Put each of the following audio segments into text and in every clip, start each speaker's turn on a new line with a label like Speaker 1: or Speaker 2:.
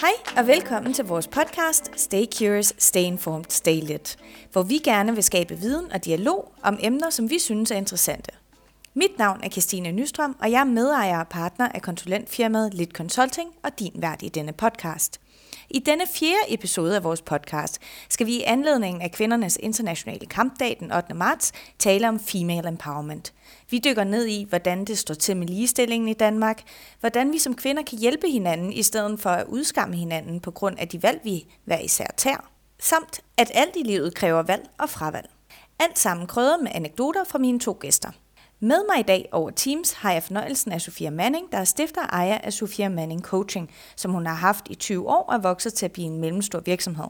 Speaker 1: Hej og velkommen til vores podcast Stay Curious, Stay Informed, Stay Lit, hvor vi gerne vil skabe viden og dialog om emner, som vi synes er interessante. Mit navn er Christine Nystrøm, og jeg er medejer og partner af konsulentfirmaet Lit Consulting og din vært i denne podcast. I denne fjerde episode af vores podcast skal vi i anledningen af kvindernes internationale kampdag den 8. marts tale om female empowerment. Vi dykker ned i, hvordan det står til med ligestillingen i Danmark, hvordan vi som kvinder kan hjælpe hinanden i stedet for at udskamme hinanden på grund af de valg, vi hver især tager, samt at alt i livet kræver valg og fravalg. Alt sammen krydret med anekdoter fra mine to gæster – med mig i dag over Teams har jeg fornøjelsen af Sofia Manning, der er stifter og ejer af Sofia Manning Coaching, som hun har haft i 20 år og er vokset til at blive en mellemstor virksomhed.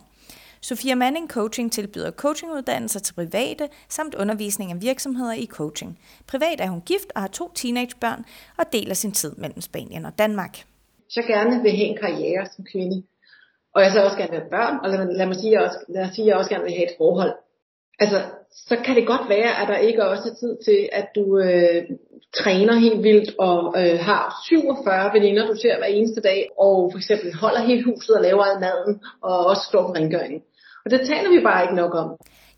Speaker 1: Sofia Manning Coaching tilbyder coachinguddannelser til private samt undervisning af virksomheder i coaching. Privat er hun gift og har to teenagebørn og deler sin tid mellem Spanien og Danmark.
Speaker 2: Så gerne vil have en karriere som kvinde, og jeg så også gerne vil have børn, og lad, lad mig sige, jeg også, lad mig sige, at jeg også gerne vil have et forhold. Altså, så kan det godt være, at der ikke også er tid til, at du øh, træner helt vildt og øh, har 47 veninder, du ser hver eneste dag, og for eksempel holder hele huset og laver al maden, og også står på rengøringen. Og det taler vi bare ikke nok om.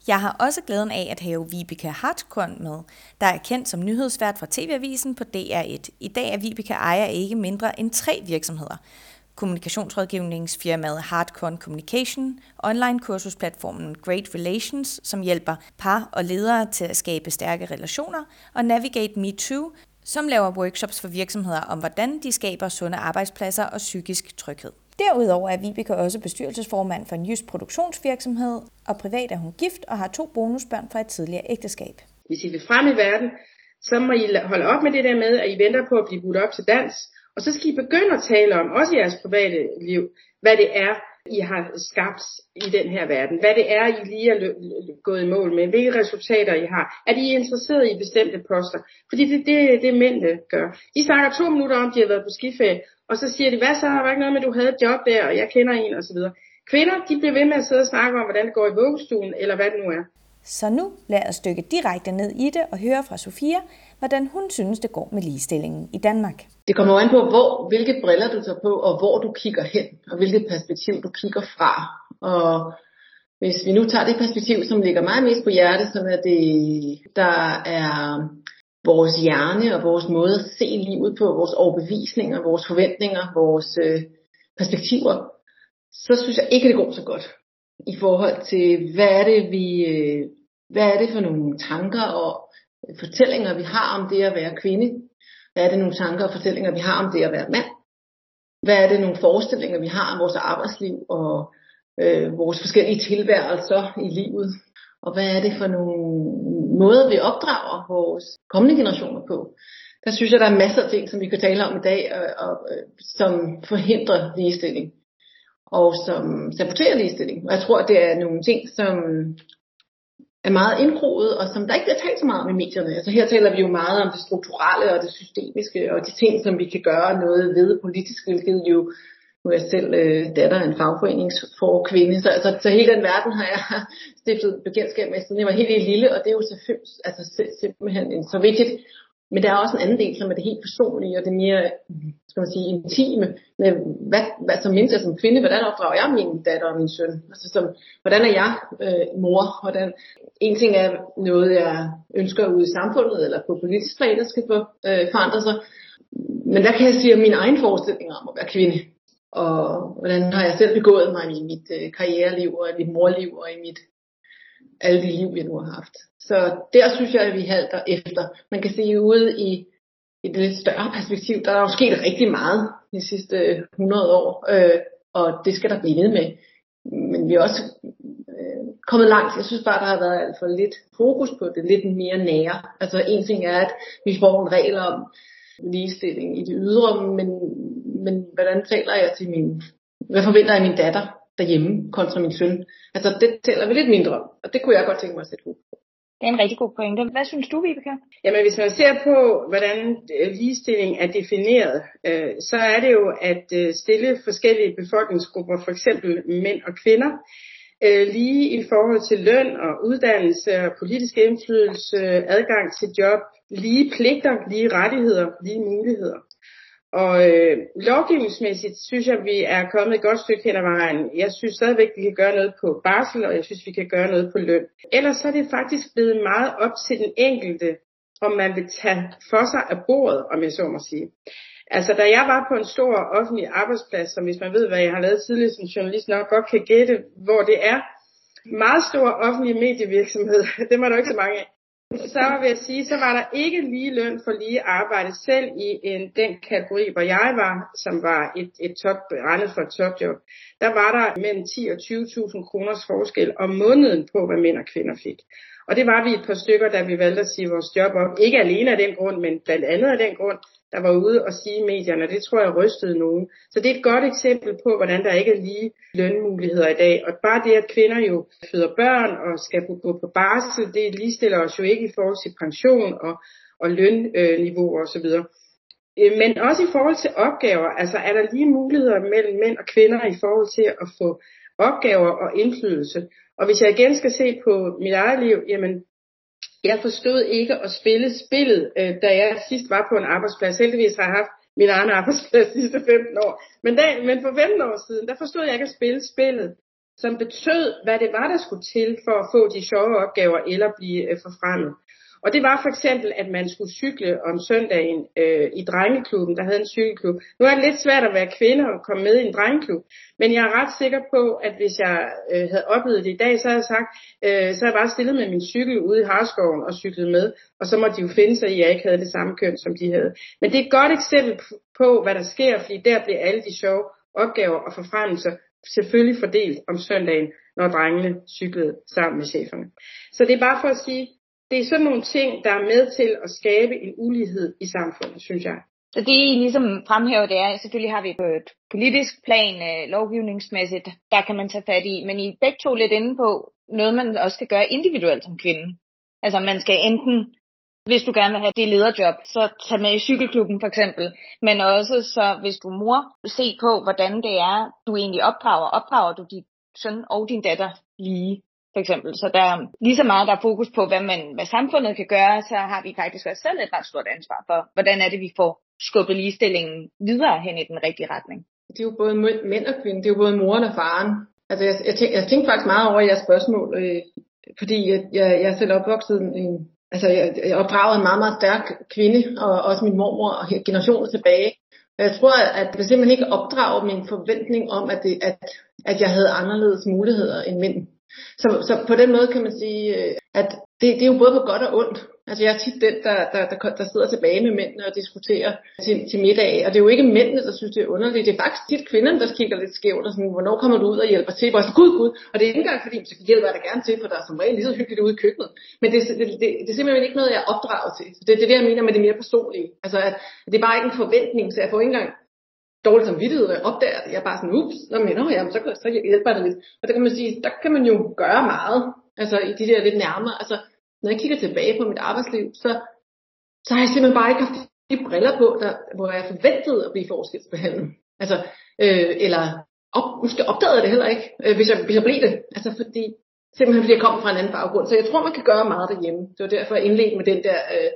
Speaker 1: Jeg har også glæden af at have Vibeke Hartkorn med, der er kendt som nyhedsvært fra TV-avisen på DR1. I dag er Vibeke ejer ikke mindre end tre virksomheder kommunikationsrådgivningsfirmaet Hardcore Communication, online kursusplatformen Great Relations, som hjælper par og ledere til at skabe stærke relationer, og Navigate Me Too, som laver workshops for virksomheder om, hvordan de skaber sunde arbejdspladser og psykisk tryghed. Derudover er Vibeke også bestyrelsesformand for en jysk produktionsvirksomhed, og privat er hun gift og har to bonusbørn fra et tidligere ægteskab.
Speaker 2: Hvis I vil frem i verden, så må I holde op med det der med, at I venter på at blive budt op til dans, og så skal I begynde at tale om, også i jeres private liv, hvad det er, I har skabt i den her verden. Hvad det er, I lige er gået i mål med. Hvilke resultater I har. Er I interesseret i bestemte poster? Fordi det er det, det mændene gør. De snakker to minutter om, de har været på skiferie, og så siger de, hvad så, har ikke noget med, at du havde et job der, og jeg kender en, osv. Kvinder, de bliver ved med at sidde og snakke om, hvordan det går i vuggestuen, eller hvad det nu er.
Speaker 1: Så nu lad os dykke direkte ned i det og høre fra Sofia, hvordan hun synes, det går med ligestillingen i Danmark.
Speaker 2: Det kommer an på, hvor, hvilke briller du tager på, og hvor du kigger hen, og hvilket perspektiv du kigger fra. Og hvis vi nu tager det perspektiv, som ligger meget mest på hjertet, som er det, der er vores hjerne og vores måde at se livet på, vores overbevisninger, vores forventninger, vores øh, perspektiver, så synes jeg ikke, det går så godt i forhold til, hvad er det, vi, øh, hvad er det for nogle tanker og fortællinger, vi har om det at være kvinde? Hvad er det nogle tanker og fortællinger, vi har om det at være mand? Hvad er det nogle forestillinger, vi har om vores arbejdsliv og øh, vores forskellige tilværelser i livet? Og hvad er det for nogle måder, vi opdrager vores kommende generationer på? Der synes jeg, der er masser af ting, som vi kan tale om i dag, og, og, øh, som forhindrer ligestilling og som saboterer ligestilling. Og jeg tror, det er nogle ting, som er meget indgroet, og som der ikke bliver talt så meget om i medierne. Altså her taler vi jo meget om det strukturelle og det systemiske, og de ting, som vi kan gøre noget ved politisk, hvilket jo, nu er jeg selv øh, datter af en fagforeningsforkvinde, så, altså, så hele den verden har jeg stiftet bekendtskab med, siden jeg var helt, helt lille, og det er jo selvfølgelig altså, simpelthen så vigtigt. Men der er også en anden del, som er det helt personlige, og det mere, skal man sige, intime, med hvad, hvad som menneske, som kvinde, hvordan opdrager jeg min datter og min søn? Altså som, hvordan er jeg øh, mor? Hvordan, en ting er noget, jeg ønsker ud i samfundet, eller på politisk plan, der skal få øh, forandre sig. Men der kan jeg sige mine egne forestillinger om at være kvinde. Og hvordan har jeg selv begået mig i mit øh, karriereliv, og i mit morliv, og i mit alle de liv, jeg nu har haft. Så der synes jeg, at vi halter efter. Man kan se ude i, i det lidt større perspektiv, der er jo sket rigtig meget de sidste 100 år, øh, og det skal der blive med. Men vi er også øh, kommet langt. Jeg synes bare, der har været alt for lidt fokus på det, lidt mere nære. Altså en ting er, at vi får en regel om ligestilling i det ydre, men, men hvordan taler jeg til min, hvad forventer jeg min datter derhjemme kontra min søn? Altså det taler vi lidt mindre om, og det kunne jeg godt tænke mig at sætte fokus på.
Speaker 1: Det er en rigtig god pointe. Hvad synes du, Vibeke?
Speaker 2: Jamen, hvis man ser på, hvordan øh, ligestilling er defineret, øh, så er det jo at øh, stille forskellige befolkningsgrupper, for eksempel mænd og kvinder, lige i forhold til løn og uddannelse og politisk indflydelse, adgang til job, lige pligter, lige rettigheder, lige muligheder.
Speaker 3: Og øh, lovgivningsmæssigt synes jeg, vi er kommet et godt stykke hen ad vejen. Jeg synes stadigvæk, vi kan gøre noget på barsel, og jeg synes, vi kan gøre noget på løn. Ellers så er det faktisk blevet meget op til den enkelte, om man vil tage for sig af bordet, om jeg så må sige. Altså, da jeg var på en stor offentlig arbejdsplads, som hvis man ved, hvad jeg har lavet tidligere som journalist, nok godt kan gætte, hvor det er, meget stor offentlig medievirksomhed, det var der ikke så mange af, så vil jeg sige, så var der ikke lige løn for lige arbejde, selv i en, den kategori, hvor jeg var, som var et, et top, regnet for et topjob, der var der mellem 10 og 20.000 kroners forskel om måneden på, hvad mænd og kvinder fik. Og det var vi et par stykker, da vi valgte at sige vores job op. Ikke alene af den grund, men blandt andet af den grund, der var ude og sige i medierne. Det tror jeg rystede nogen. Så det er et godt eksempel på, hvordan der ikke er lige lønmuligheder i dag. Og bare det, at kvinder jo føder børn og skal gå på barsel, det ligestiller os jo ikke i forhold til pension og, og lønniveau osv. Øh, men også i forhold til opgaver, altså er der lige muligheder mellem mænd og kvinder i forhold til at få opgaver og indflydelse. Og hvis jeg igen skal se på mit eget liv, jamen jeg forstod ikke at spille spillet, øh, da jeg sidst var på en arbejdsplads. Heldigvis har jeg haft min egen arbejdsplads de sidste 15 år. Men, da, men for 15 år siden, der forstod jeg ikke at spille spillet, som betød, hvad det var, der skulle til for at få de sjove opgaver eller blive øh, forfremmet. Og det var for eksempel, at man skulle cykle om søndagen øh, i drengeklubben, der havde en cykelklub. Nu er det lidt svært at være kvinde og komme med i en drengeklub, men jeg er ret sikker på, at hvis jeg øh, havde oplevet det i dag, så havde jeg sagt, øh, så havde jeg bare stillet med min cykel ude i Harskoven og cyklet med, og så måtte de jo finde sig i, at jeg ikke havde det samme køn, som de havde. Men det er et godt eksempel på, hvad der sker, fordi der bliver alle de sjove opgaver og forfremmelser selvfølgelig fordelt om søndagen, når drengene cyklede sammen med cheferne. Så det er bare for at sige, det er sådan nogle ting, der er med til at skabe en ulighed i samfundet, synes jeg.
Speaker 4: Så det I ligesom fremhæver, det er, selvfølgelig har vi på et politisk plan, øh, lovgivningsmæssigt, der kan man tage fat i, men I er begge to lidt inde på noget, man også skal gøre individuelt som kvinde. Altså man skal enten, hvis du gerne vil have det lederjob, så tag med i cykelklubben for eksempel, men også så hvis du mor, se på, hvordan det er, du egentlig opdrager. Opdrager du dit søn og din datter lige? For eksempel. Så der er lige så meget, der er fokus på, hvad, man, hvad samfundet kan gøre, så har vi faktisk også selv et ret stort ansvar for, hvordan er det, vi får skubbet ligestillingen videre hen i den rigtige retning.
Speaker 2: Det er jo både mænd og kvinder, det er jo både moren og faren. Altså jeg, jeg, tænk, jeg tænkte faktisk meget over jeres spørgsmål, øh, fordi jeg, jeg, jeg er selv opvokset en, altså jeg, jeg opdraget en meget, meget stærk kvinde, og også min mormor og generationer tilbage. Jeg tror, at jeg simpelthen ikke opdrager min forventning om, at, det, at, at jeg havde anderledes muligheder end mænd. Så, så på den måde kan man sige, øh, at det, det er jo både på godt og ondt. Altså jeg er tit den, der, der, der, der sidder tilbage med mændene og diskuterer til, til middag. Og det er jo ikke mændene, der synes, det er underligt. Det er faktisk tit kvinderne, der kigger lidt skævt og sådan, hvornår kommer du ud og hjælper til? Hvor så, gud, gud. Og det er ikke engang fordi, så hjælper jeg dig gerne til, for der er som regel lige så hyggeligt ude i køkkenet. Men det, det, det, det er simpelthen ikke noget, jeg er opdraget til. Så det, det er det, jeg mener med det mere personlige. Altså at det er bare ikke en forventning, så jeg får ikke engang dårlig samvittighed, og jeg opdager det. Jeg er bare sådan, ups, nå, men, nå, jamen, så, så hjælper det lidt. Og der kan man sige, der kan man jo gøre meget, altså i de der lidt nærmere. Altså, når jeg kigger tilbage på mit arbejdsliv, så, så har jeg simpelthen bare ikke haft de briller på, der, hvor jeg forventede at blive forskelsbehandlet. Altså, øh, eller op, måske opdagede jeg det heller ikke, øh, hvis, jeg, hvis jeg blev det. Altså fordi, simpelthen fordi jeg kom fra en anden baggrund. Så jeg tror, man kan gøre meget derhjemme. Det var derfor, jeg indledte med den der øh,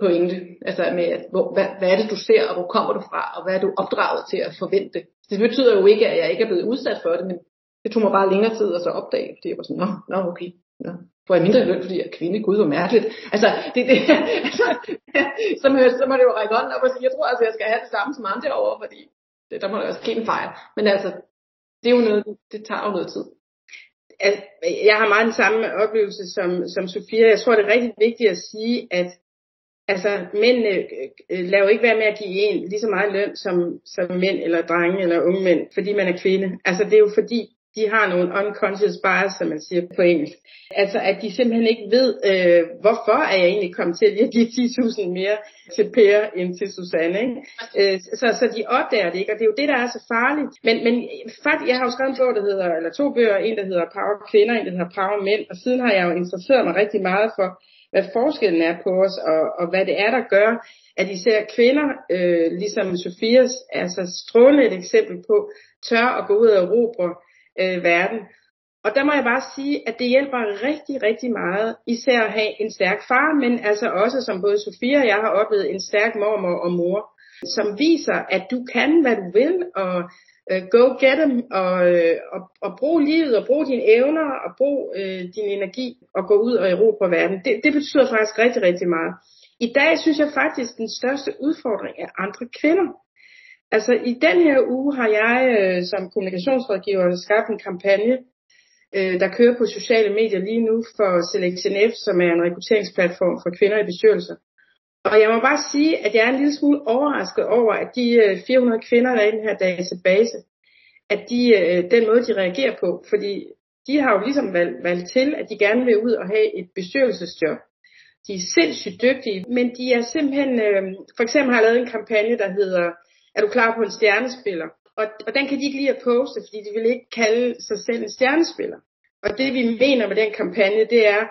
Speaker 2: pointe. Altså med, at, hvor, hvad, hvad er det, du ser, og hvor kommer du fra, og hvad er du opdraget til at forvente. Det betyder jo ikke, at jeg ikke er blevet udsat for det, men det tog mig bare længere tid at så opdage, fordi jeg var sådan, nå, nå okay, nå, får jeg mindre løn, fordi jeg er kvinde, gud, hvor mærkeligt. Altså, det, det, altså så, må, så må det jo række hånden op og sige, jeg tror altså, jeg skal have det samme som andre over, fordi det, der må der også ske en fejl. Men altså, det er jo noget, det tager jo noget tid.
Speaker 3: Jeg har meget den samme oplevelse som, som Sofia. Jeg tror, det er rigtig vigtigt at sige, at altså mændene øh, øh, lader jo ikke være med at give en lige så meget løn som, som mænd eller drenge eller unge mænd, fordi man er kvinde. Altså det er jo fordi, de har nogle unconscious bias, som man siger på engelsk. Altså at de simpelthen ikke ved, øh, hvorfor er jeg egentlig kommet til at give 10.000 mere til Per end til Susanne. Ikke? Øh, så, så de opdager det ikke, og det er jo det, der er så farligt. Men, men faktisk, jeg har jo skrevet en bog, der hedder, eller to bøger, en der hedder Power Kvinder, en der hedder Power Mænd, og siden har jeg jo interesseret mig rigtig meget for, hvad forskellen er på os, og, og hvad det er, der gør, at især kvinder, øh, ligesom Sofias, er så strålende et eksempel på, tør at gå ud og erobre øh, verden. Og der må jeg bare sige, at det hjælper rigtig, rigtig meget, især at have en stærk far, men altså også, som både Sofia og jeg har oplevet, en stærk mormor og mor. som viser, at du kan, hvad du vil, og uh, go get them, og, øh, og, og brug livet, og brug dine evner, og brug øh, din energi, og gå ud og erobre verden. Det, det betyder faktisk rigtig, rigtig meget. I dag synes jeg faktisk, at den største udfordring er andre kvinder. Altså i den her uge har jeg øh, som kommunikationsrådgiver skabt en kampagne, øh, der kører på sociale medier lige nu for Selection F, som er en rekrutteringsplatform for kvinder i bestyrelser. Og jeg må bare sige, at jeg er en lille smule overrasket over, at de øh, 400 kvinder, der er i den her database, at de, øh, den måde, de reagerer på, fordi de har jo ligesom valgt, valgt til, at de gerne vil ud og have et bestyrelsesjob. De er sindssygt dygtige, men de er simpelthen, øh, for eksempel har jeg lavet en kampagne, der hedder, er du klar på en stjernespiller? Og, og den kan de ikke lide at poste, fordi de vil ikke kalde sig selv en stjernespiller. Og det vi mener med den kampagne, det er,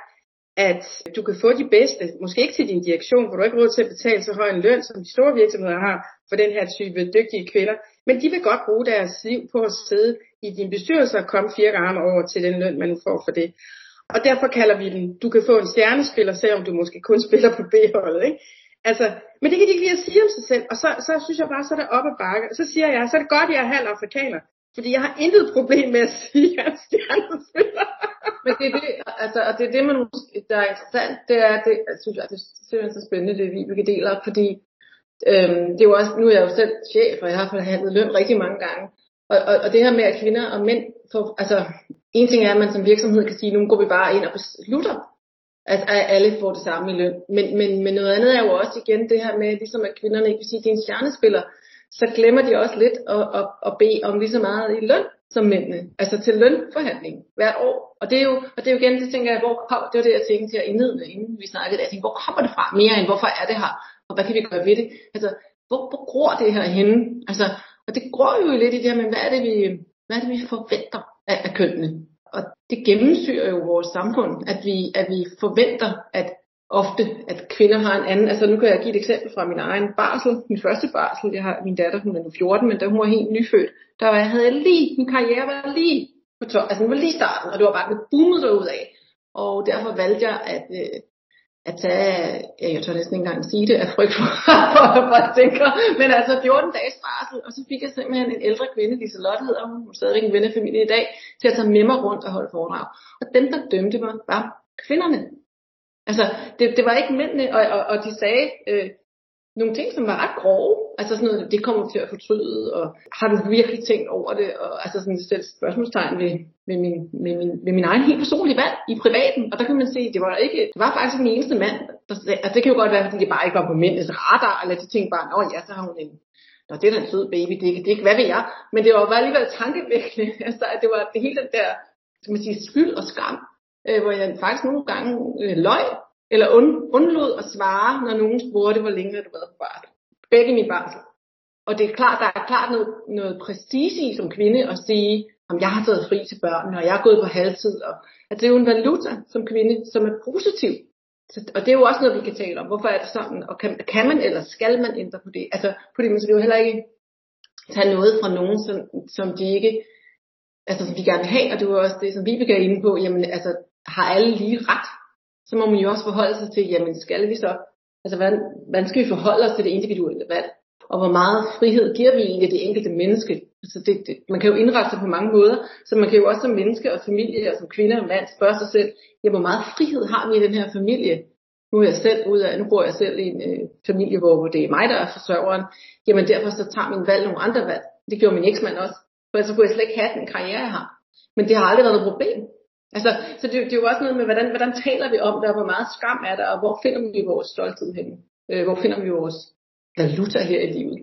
Speaker 3: at du kan få de bedste, måske ikke til din direktion, hvor du ikke råd til at betale så høj en løn, som de store virksomheder har for den her type dygtige kvinder, men de vil godt bruge deres liv på at sidde i din bestyrelse og komme fire gange over til den løn, man nu får for det. Og derfor kalder vi den, du kan få en stjernespiller, selvom du måske kun spiller på B-holdet. Ikke? Altså, men det kan de ikke lige at sige om sig selv, og så, så synes jeg bare, så er det op ad bakke. Og så siger jeg, så er det godt, at jeg er halv afrikaner, fordi jeg har intet problem med at sige, at jeg er stjernespiller
Speaker 2: men det er det, altså, og det er det, man, der er interessant, det er, det, jeg synes jeg, det er simpelthen så spændende, det vi kan dele op, fordi øhm, det er jo også, nu er jeg jo selv chef, og jeg har forhandlet løn rigtig mange gange, og, og, og det her med, at kvinder og mænd får, altså, en ting er, at man som virksomhed kan sige, nu går vi bare ind og beslutter, at, at alle får det samme i løn. Men, men, men noget andet er jo også igen det her med, ligesom at kvinderne ikke vil sige, at de er en stjernespiller, så glemmer de også lidt at, at, at bede om lige så meget i løn som mændene. Altså til lønforhandling hvert år. Og det er jo, og det er jo igen, det tænker jeg, hvor kommer, det var det, jeg tænkte her indledende, inden vi snakkede, jeg tænkte, hvor kommer det fra mere end, hvorfor er det her? Og hvad kan vi gøre ved det? Altså, hvor, hvor gror det her henne? Altså, og det gror jo lidt i det her, men hvad er det, vi, hvad er det, vi forventer af, af kønnene? Og det gennemsyrer jo vores samfund, at vi, at vi forventer, at ofte, at kvinder har en anden, altså nu kan jeg give et eksempel fra min egen barsel, min første barsel, jeg har min datter, hun er nu 14, men da hun var helt nyfødt, der var, jeg havde jeg lige, min karriere var lige på top, altså den var lige starten, og det var bare det boomet derud af. Og derfor valgte jeg at, øh, at tage, ja, jeg tør næsten ikke engang sige det, af frygt for, for, for at men altså 14 dages barsel, og så fik jeg simpelthen en ældre kvinde, Liselotte hedder hun, hun er stadigvæk en vennefamilie i dag, til at tage med mig rundt og holde foredrag. Og dem, der dømte mig, var kvinderne. Altså, det, det var ikke mændene, og, og, og de sagde øh, nogle ting, som var ret grove. Altså sådan noget, det kommer til at fortryde, og har du virkelig tænkt over det? Og altså sådan et spørgsmålstegn ved, ved, min, med, min, ved min egen helt personlige valg i privaten. Og der kan man se, det var ikke, det var faktisk den eneste mand, der sagde, altså det kan jo godt være, fordi det bare ikke var på mændenes radar, eller de tænkte bare, åh ja, så har hun en Nå, det er da en sød baby, det, det ikke, hvad ved jeg? Men det var bare alligevel tankevækkende, altså, at det var det hele den der, skal man sige, skyld og skam, øh, hvor jeg faktisk nogle gange øh, løg, eller und, undlod at svare, når nogen spurgte, hvor længe har du været på barsel. Begge min barsel. Og det er klart, der er klart noget, noget præcis i som kvinde at sige, om jeg har taget fri til børnene, og jeg er gået på halvtid. Og, at det er jo en valuta som kvinde, som er positiv. Så, og det er jo også noget, vi kan tale om. Hvorfor er det sådan? Og kan, kan man eller skal man ændre på det? Altså, på det, man skal jo heller ikke tage noget fra nogen, som, som de ikke, altså som de gerne vil have, og det var også det, som vi er inde på, jamen altså, har alle lige ret? Så må man jo også forholde sig til, jamen skal vi så, altså hvordan, hvordan skal vi forholde os til det individuelle valg? Og hvor meget frihed giver vi egentlig det enkelte menneske? Altså det, det, man kan jo indrette sig på mange måder, så man kan jo også som menneske og familie og som kvinde og mand spørge sig selv, ja, hvor meget frihed har vi i den her familie? Nu er jeg selv ud af, nu bor jeg selv i en øh, familie, hvor det er mig, der er forsørgeren. Jamen derfor så tager min valg nogle andre valg. Det gjorde min eksmand også. For ellers kunne jeg slet ikke have den karriere, jeg har. Men det har aldrig været noget problem. Altså, så det, det er jo også noget med, hvordan, hvordan taler vi om det, og hvor meget skam er der, og hvor finder vi vores stolthed henne? Øh, hvor finder vi vores valuta her i livet?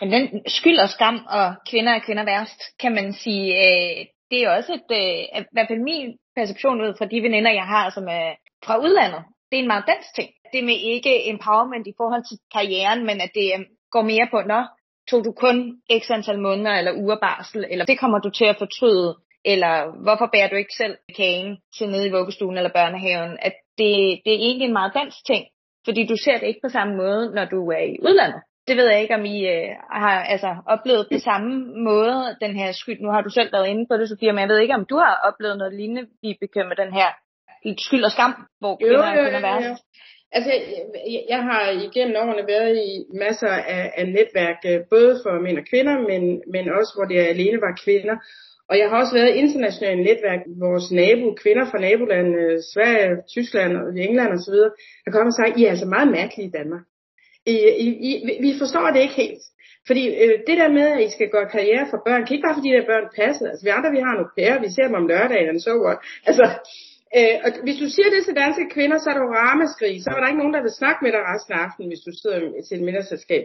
Speaker 4: Men den skyld og skam, og kvinder er kvinder værst, kan man sige, øh, det er også et, øh, i hvert fald min perception ud fra de veninder, jeg har, som er fra udlandet. Det er en meget dansk ting. Det med ikke empowerment i forhold til karrieren, men at det øh, går mere på, når tog du kun x antal måneder eller uger barsel, eller det kommer du til at fortryde, eller hvorfor bærer du ikke selv kagen til nede i vuggestuen eller børnehaven, at det, det er egentlig en meget dansk ting, fordi du ser det ikke på samme måde, når du er i udlandet. Det ved jeg ikke, om I øh, har altså, oplevet på samme måde, den her skyld. Nu har du selv været inde på det, Sofia, men jeg ved ikke, om du har oplevet noget lignende, Vibeke, med den her skyld og skam, hvor kvinder jo, jo, jo, er værst.
Speaker 3: Altså, jeg, jeg har igennem årene været i masser af, af netværk, øh, både for mænd og kvinder, men, men også hvor det alene var kvinder. Og jeg har også været i internationale netværk, vores nabo, kvinder fra nabolandene, Sverige, Tyskland og England osv., der kommer og sagt, I er altså meget mærkelige i Danmark. I, I, I, vi forstår det ikke helt. Fordi øh, det der med, at I skal gøre karriere for børn, kan ikke bare fordi de der børn passer. Altså vi andre, vi har nogle pære, vi ser dem om lørdagen, så what. Altså, øh, og hvis du siger det til danske kvinder, så er der jo ramaskrig. Så er der ikke nogen, der vil snakke med dig resten af aftenen, hvis du sidder til et middagsselskab.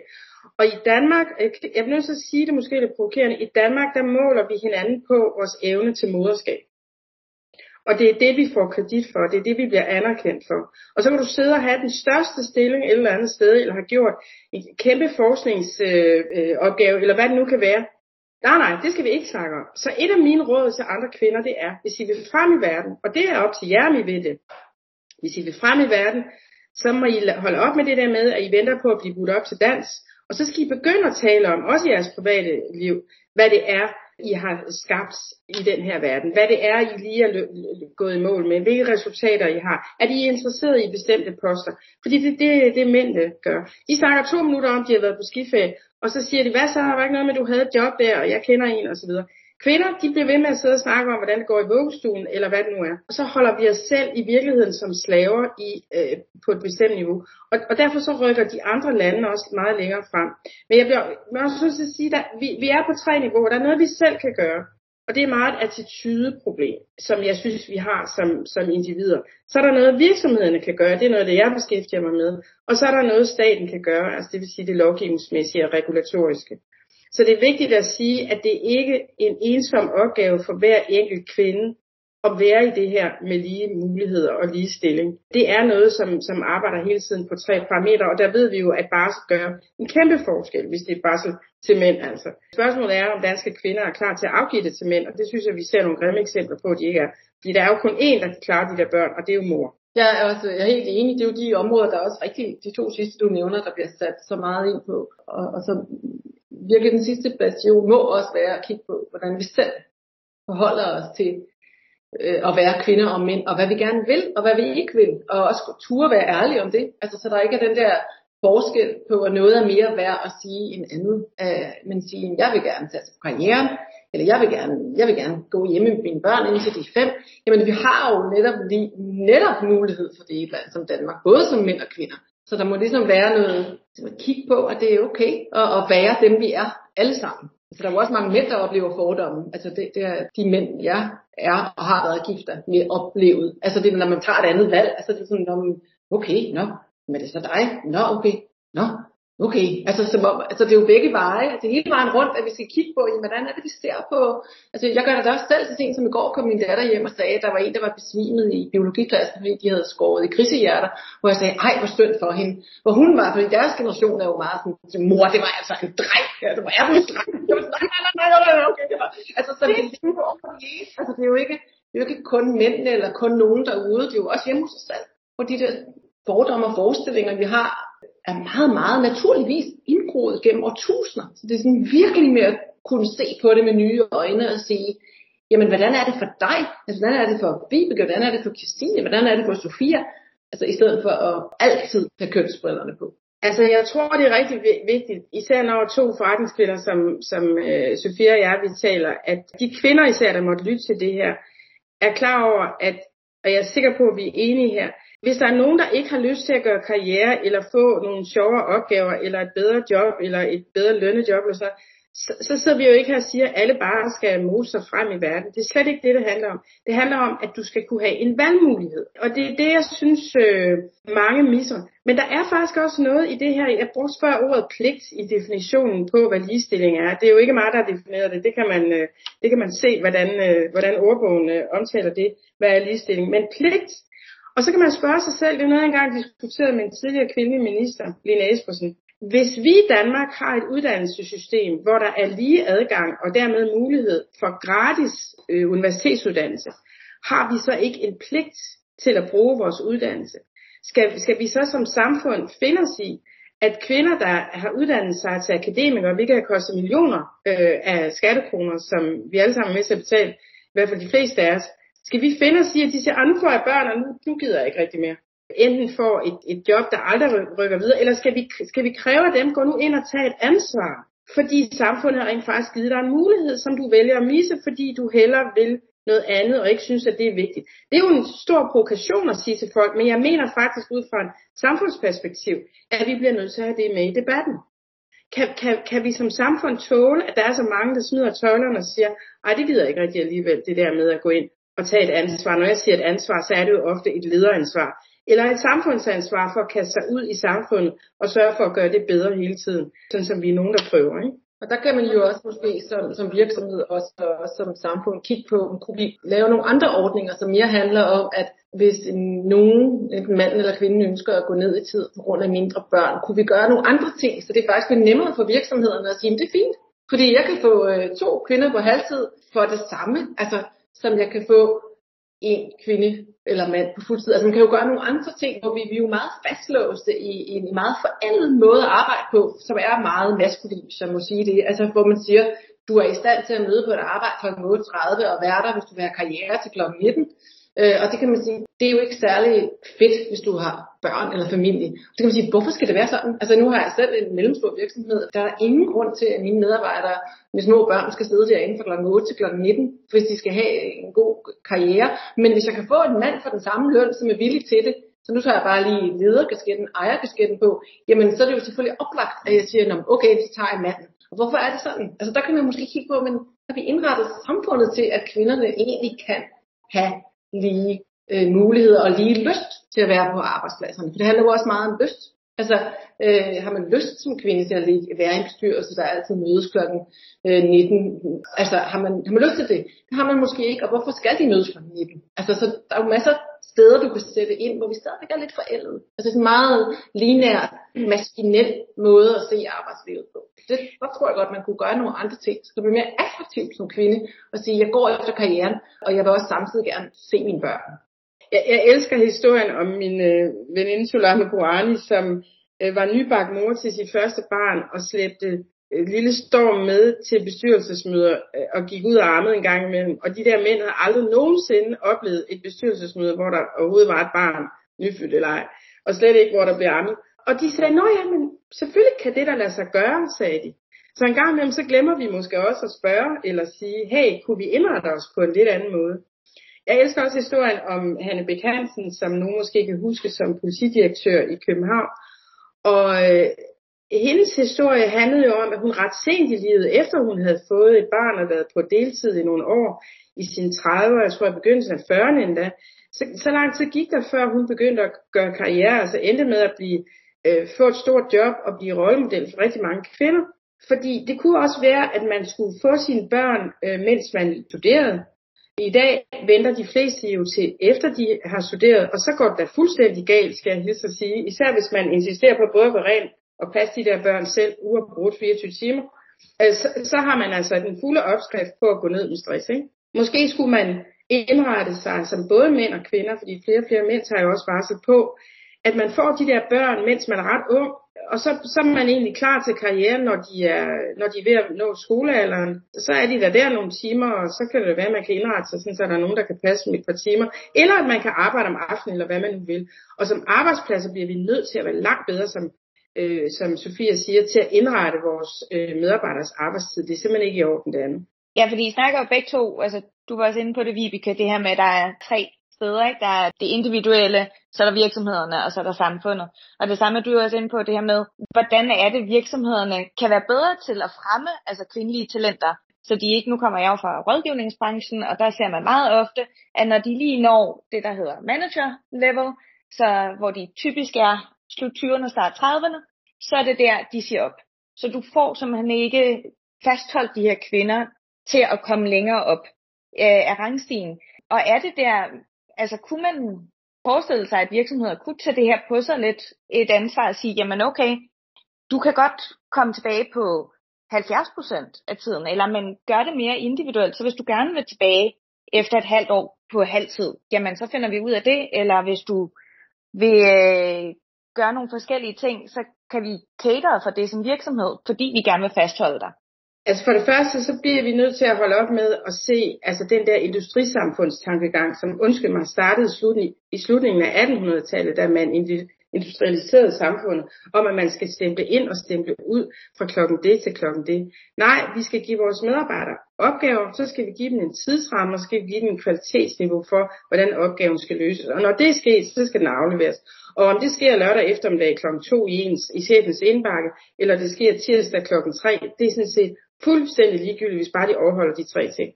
Speaker 3: Og i Danmark, øh, jeg bliver nødt til at sige det måske lidt provokerende, i Danmark, der måler vi hinanden på vores evne til moderskab. Og det er det, vi får kredit for. Det er det, vi bliver anerkendt for. Og så kan du sidde og have den største stilling et eller andet sted, eller har gjort en kæmpe forskningsopgave, øh, øh eller hvad det nu kan være. Nej, nej, det skal vi ikke snakke om. Så et af mine råd til andre kvinder, det er, hvis I vil frem i verden, og det er op til jer, om I vil det. Hvis I vil frem i verden, så må I holde op med det der med, at I venter på at blive budt op til dans, og så skal I begynde at tale om, også i jeres private liv, hvad det er, i har skabt i den her verden. Hvad det er, I lige er gået i mål med. Hvilke resultater I har. Er I interesseret i bestemte poster? Fordi det er det, det mændene gør. I snakker to minutter om, de har været på skiferie, og så siger de, hvad så, har ikke noget med, at du havde et job der, og jeg kender en, og så videre. Kvinder, de bliver ved med at sidde og snakke om, hvordan det går i vuggestuen, eller hvad det nu er. Og så holder vi os selv i virkeligheden som slaver i, øh, på et bestemt niveau. Og, og derfor så rykker de andre lande også meget længere frem. Men jeg bliver også nødt til at sige, at vi, vi er på tre niveauer. Der er noget, vi selv kan gøre. Og det er meget et attitudeproblem, som jeg synes, vi har som, som individer. Så er der noget, virksomhederne kan gøre. Det er noget, det jeg beskæftiger mig med. Og så er der noget, staten kan gøre. Altså det vil sige det lovgivningsmæssige og regulatoriske. Så det er vigtigt at sige, at det ikke er en ensom opgave for hver enkelt kvinde at være i det her med lige muligheder og ligestilling. Det er noget, som, som arbejder hele tiden på tre parametre, og der ved vi jo, at barsel gør en kæmpe forskel, hvis det er barsel til mænd. Altså. Spørgsmålet er, om danske kvinder er klar til at afgive det til mænd, og det synes jeg, vi ser nogle grimme eksempler på, at de ikke er. Fordi der er jo kun én, der kan klare de der børn, og det er jo mor.
Speaker 2: Jeg er, også, jeg er helt enig. Det er jo de områder, der er også rigtig, de to sidste, du nævner, der bliver sat så meget ind på. Og, og så virkelig den sidste bastion må også være at kigge på, hvordan vi selv forholder os til øh, at være kvinder og mænd, og hvad vi gerne vil, og hvad vi ikke vil, og også turde være ærlige om det. Altså, så der ikke er den der forskel på, at noget er mere værd at sige end andet. Øh, men sige, jeg vil gerne tage på karrieren, eller jeg vil gerne, jeg vil gerne gå hjemme med mine børn indtil de er fem. Jamen, vi har jo netop, lige, netop mulighed for det i et land som Danmark, både som mænd og kvinder. Så der må ligesom være noget at kigge på, at det er okay at, at være dem, vi er alle sammen. Altså, der er jo også mange mænd, der oplever fordomme. Altså det, det er de mænd, jeg er og har været gift med oplevet. Altså det er, når man tager et andet valg. Altså det er sådan, når man, okay, nå, men det er så dig. Nå, okay, nå, Okay, altså, som om, altså det er jo begge veje, altså hele vejen rundt, at vi skal kigge på, jamen, hvordan er det, vi ser på, altså jeg gør det også selv. Så sent som i går kom min datter hjem og sagde, at der var en, der var besvimet i biologiklassen, fordi de havde skåret i krisehjerter, hvor jeg sagde, ej, hvor stødt for hende, hvor hun var, fordi deres generation er jo meget sådan, mor, det var altså en dreng, ja, det var, en dreng? Jeg var sådan, nej, nej, nej, nej, nej, okay, det var, altså så det, altså det er jo ikke, det er jo ikke kun mændene eller kun nogen derude, det er jo også hjemme hos os selv, hvor de der fordomme og forestillinger, vi har er meget, meget naturligvis indgroet gennem årtusinder. Så det er sådan virkelig med at kunne se på det med nye øjne og sige, jamen hvordan er det for dig? Altså hvordan er det for Vibeke? Hvordan er det for Christine? Hvordan er det for Sofia? Altså i stedet for at altid have kønsbrillerne på.
Speaker 3: Altså jeg tror, det er rigtig vigtigt, især når to forretningskvinder, som, som øh, Sofia og jeg, vi taler, at de kvinder især, der måtte lytte til det her, er klar over, at, og jeg er sikker på, at vi er enige her, hvis der er nogen, der ikke har lyst til at gøre karriere, eller få nogle sjovere opgaver, eller et bedre job, eller et bedre lønnejob, eller så, så, så sidder vi jo ikke her og siger, at alle bare skal mose sig frem i verden. Det er slet ikke det, det handler om. Det handler om, at du skal kunne have en valgmulighed. Og det er det, jeg synes, øh, mange misser. Men der er faktisk også noget i det her, jeg brugte før ordet pligt i definitionen på, hvad ligestilling er. Det er jo ikke mig, der har defineret det. Det kan man, øh, det kan man se, hvordan, øh, hvordan ordbogen øh, omtaler det, hvad er ligestilling. Men pligt, og så kan man spørge sig selv, det er noget, jeg engang diskuteret med en tidligere kvindelig minister, Lene Espersen. Hvis vi i Danmark har et uddannelsessystem, hvor der er lige adgang og dermed mulighed for gratis øh, universitetsuddannelse, har vi så ikke en pligt til at bruge vores uddannelse? Skal, skal vi så som samfund finde os i, at kvinder, der har uddannet sig til akademikere, hvilket har kostet millioner øh, af skattekroner, som vi alle sammen er med til at betale, i hvert fald de fleste af os, skal vi finde os i, at de siger, ah, nu får jeg børn, og nu, nu gider jeg ikke rigtig mere. enten får et, et job, der aldrig rykker videre, eller skal vi, skal vi kræve af dem, gå nu ind og tage et ansvar? Fordi samfundet har rent faktisk givet dig en mulighed, som du vælger at misse, fordi du hellere vil noget andet og ikke synes, at det er vigtigt. Det er jo en stor provokation at sige til folk, men jeg mener faktisk ud fra en samfundsperspektiv, at vi bliver nødt til at have det med i debatten. Kan, kan, kan vi som samfund tåle, at der er så mange, der smider tøjlerne og siger, ej, det gider jeg ikke rigtig alligevel, det der med at gå ind og tage et ansvar. Når jeg siger et ansvar, så er det jo ofte et lederansvar. Eller et samfundsansvar for at kaste sig ud i samfundet og sørge for at gøre det bedre hele tiden. Sådan som vi er nogen, der prøver. Ikke?
Speaker 2: Og der kan man jo også måske som, som virksomhed også, og også som samfund kigge på, om kunne vi lave nogle andre ordninger, som mere handler om, at hvis nogen, en mand eller kvinde ønsker at gå ned i tid på grund af mindre børn, kunne vi gøre nogle andre ting, så det er faktisk nemmere for virksomhederne at sige, at det er fint. Fordi jeg kan få øh, to kvinder på halvtid for det samme, altså som jeg kan få en kvinde eller mand på fuldtid. Altså man kan jo gøre nogle andre ting, hvor vi, vi er jo meget fastlåste i, i en meget forældet måde at arbejde på, som er meget maskulin, som må sige det. Altså hvor man siger, du er i stand til at møde på et arbejde kl. 8.30 og være der, hvis du vil have karriere til kl. 19. Øh, og det kan man sige, det er jo ikke særlig fedt, hvis du har børn eller familie. Så kan man sige, hvorfor skal det være sådan? Altså nu har jeg selv en mellemstor virksomhed. Der er ingen grund til, at mine medarbejdere med små børn skal sidde derinde fra kl. 8 til kl. 19, hvis de skal have en god karriere. Men hvis jeg kan få en mand for den samme løn, som er villig til det, så nu tager jeg bare lige lederkasketten, ejerkasketten på, jamen så er det jo selvfølgelig oplagt, at jeg siger, okay, så tager jeg manden. Og hvorfor er det sådan? Altså der kan man måske kigge på, men har vi indrettet samfundet til, at kvinderne egentlig kan have lige øh, muligheder og lige lyst til at være på arbejdspladserne. For det handler jo også meget om lyst. Altså, øh, har man lyst som kvinde til at være i en bestyrelse, der altid mødes klokken øh, 19? Altså, har man, har man lyst til det? Det har man måske ikke, og hvorfor skal de mødes kl. 19? Altså, så der er jo masser af steder, du kan sætte ind, hvor vi stadigvæk er lidt forældet. Altså, det er en meget linær, maskinel måde at se arbejdslivet på. Det, der tror jeg godt, man kunne gøre nogle andre ting, så det bliver mere attraktivt som kvinde at sige, jeg går efter karrieren, og jeg vil også samtidig gerne se mine børn.
Speaker 3: Jeg, jeg elsker historien om min øh, veninde Solana Kouani, som øh, var nybagt mor til sit første barn og slæbte lille storm med til bestyrelsesmøder øh, og gik ud og armede en gang imellem. Og de der mænd havde aldrig nogensinde oplevet et bestyrelsesmøde, hvor der overhovedet var et barn, nyfødt eller ej, og slet ikke, hvor der blev armet. Og de sagde, nå ja, men selvfølgelig kan det der lade sig gøre, sagde de. Så en gang imellem, så glemmer vi måske også at spørge eller sige, hey, kunne vi indrette os på en lidt anden måde? Jeg elsker også historien om Hanne Bæk Hansen, som nogen måske kan huske som politidirektør i København. Og øh, hendes historie handlede jo om, at hun ret sent i livet, efter hun havde fået et barn og været på deltid i nogle år, i sine 30'ere, jeg tror i begyndelsen af 40'erne endda, så, så lang tid gik der, før hun begyndte at gøre karriere, altså endte med at blive, øh, få et stort job og blive rollemodel for rigtig mange kvinder. Fordi det kunne også være, at man skulle få sine børn, øh, mens man studerede, i dag venter de fleste jo til efter de har studeret, og så går det da fuldstændig galt, skal jeg hilse at sige. Især hvis man insisterer på både at være rent og passe de der børn selv uafbrudt 24 timer. Øh, så, så har man altså den fulde opskrift på at gå ned med stress. Ikke? Måske skulle man indrette sig som både mænd og kvinder, fordi flere og flere mænd tager jo også varsel på, at man får de der børn, mens man er ret ung, og så, så er man egentlig klar til karrieren, når de, er, når de er ved at nå skolealderen. Så er de der der nogle timer, og så kan det være, at man kan indrette sig, sådan, så der er nogen, der kan passe dem et par timer. Eller at man kan arbejde om aftenen, eller hvad man nu vil. Og som arbejdspladser bliver vi nødt til at være langt bedre, som, øh, som Sofia siger, til at indrette vores øh, medarbejderes arbejdstid. Det er simpelthen ikke i orden det andet.
Speaker 4: Ja, fordi I snakker jo begge to, altså du var også inde på det, Vibeke, det her med, at der er tre steder. Ikke? Der er det individuelle, så er der virksomhederne, og så er der samfundet. Og det samme er du også inde på det her med, hvordan er det virksomhederne kan være bedre til at fremme altså kvindelige talenter. Så de ikke, nu kommer jeg jo fra rådgivningsbranchen, og der ser man meget ofte, at når de lige når det, der hedder manager level, så hvor de typisk er slut 20'erne, start 30'erne, så er det der, de siger op. Så du får simpelthen ikke fastholdt de her kvinder til at komme længere op øh, af rangstigen. Og er det der altså kunne man forestille sig, at virksomheder kunne tage det her på sig lidt et ansvar og sige, jamen okay, du kan godt komme tilbage på 70% af tiden, eller man gør det mere individuelt. Så hvis du gerne vil tilbage efter et halvt år på halvtid, jamen så finder vi ud af det, eller hvis du vil øh, gør gøre nogle forskellige ting, så kan vi cater for det som virksomhed, fordi vi gerne vil fastholde dig.
Speaker 3: Altså for det første, så bliver vi nødt til at holde op med at se altså den der industrisamfundstankegang, som undskyld mig startede i slutningen af 1800-tallet, da man industrialiserede samfund, om at man skal stemple ind og stemple ud fra klokken det til klokken det. Nej, vi skal give vores medarbejdere opgaver, så skal vi give dem en tidsramme, og så skal vi give dem en kvalitetsniveau for, hvordan opgaven skal løses. Og når det er sket, så skal den afleveres. Og om det sker lørdag eftermiddag kl. 2 i, ens, i chefens indbakke, eller det sker tirsdag kl. 3, det er sådan set fuldstændig ligegyldigt, hvis bare de overholder de tre ting.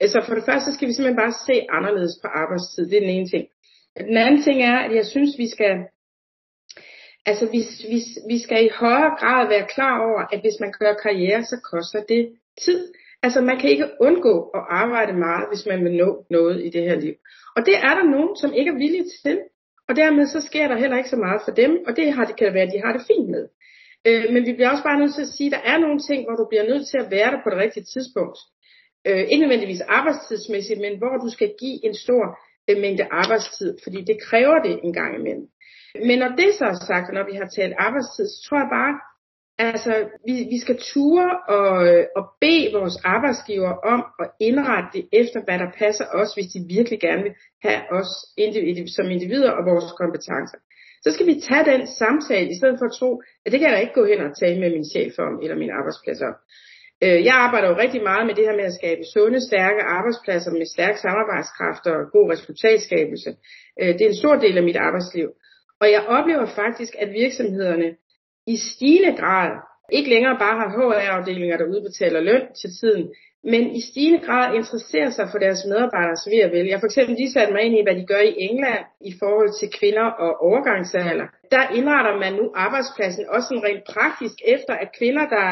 Speaker 3: Altså for det første, skal vi simpelthen bare se anderledes på arbejdstid. Det er den ene ting. Den anden ting er, at jeg synes, vi skal Altså, vi, vi, vi skal i højere grad være klar over, at hvis man gør karriere, så koster det tid. Altså, man kan ikke undgå at arbejde meget, hvis man vil nå noget i det her liv. Og det er der nogen, som ikke er villige til. Og dermed så sker der heller ikke så meget for dem, og det, har, det kan være, at de har det fint med. Øh, men vi bliver også bare nødt til at sige, at der er nogle ting, hvor du bliver nødt til at være der på det rigtige tidspunkt. Øh, ikke nødvendigvis arbejdstidsmæssigt, men hvor du skal give en stor øh, mængde arbejdstid, fordi det kræver det en gang imellem. Men når det så er sagt, når vi har talt arbejdstid, så tror jeg bare, altså vi, vi skal ture og, og bede vores arbejdsgiver om at indrette det efter, hvad der passer os, hvis de virkelig gerne vil have os individ, som individer og vores kompetencer. Så skal vi tage den samtale, i stedet for at tro, at det kan jeg ikke gå hen og tale med min chef om, eller min arbejdsplads om. Øh, jeg arbejder jo rigtig meget med det her med at skabe sunde, stærke arbejdspladser med stærk samarbejdskraft og god resultatskabelse. Øh, det er en stor del af mit arbejdsliv. Og jeg oplever faktisk, at virksomhederne i stigende grad ikke længere bare har HR-afdelinger, der udbetaler løn til tiden, men i stigende grad interesserer sig for deres medarbejderes ved at vel. Jeg har for eksempel lige sat mig ind i, hvad de gør i England i forhold til kvinder og overgangsalder. Der indretter man nu arbejdspladsen også sådan rent praktisk efter, at kvinder, der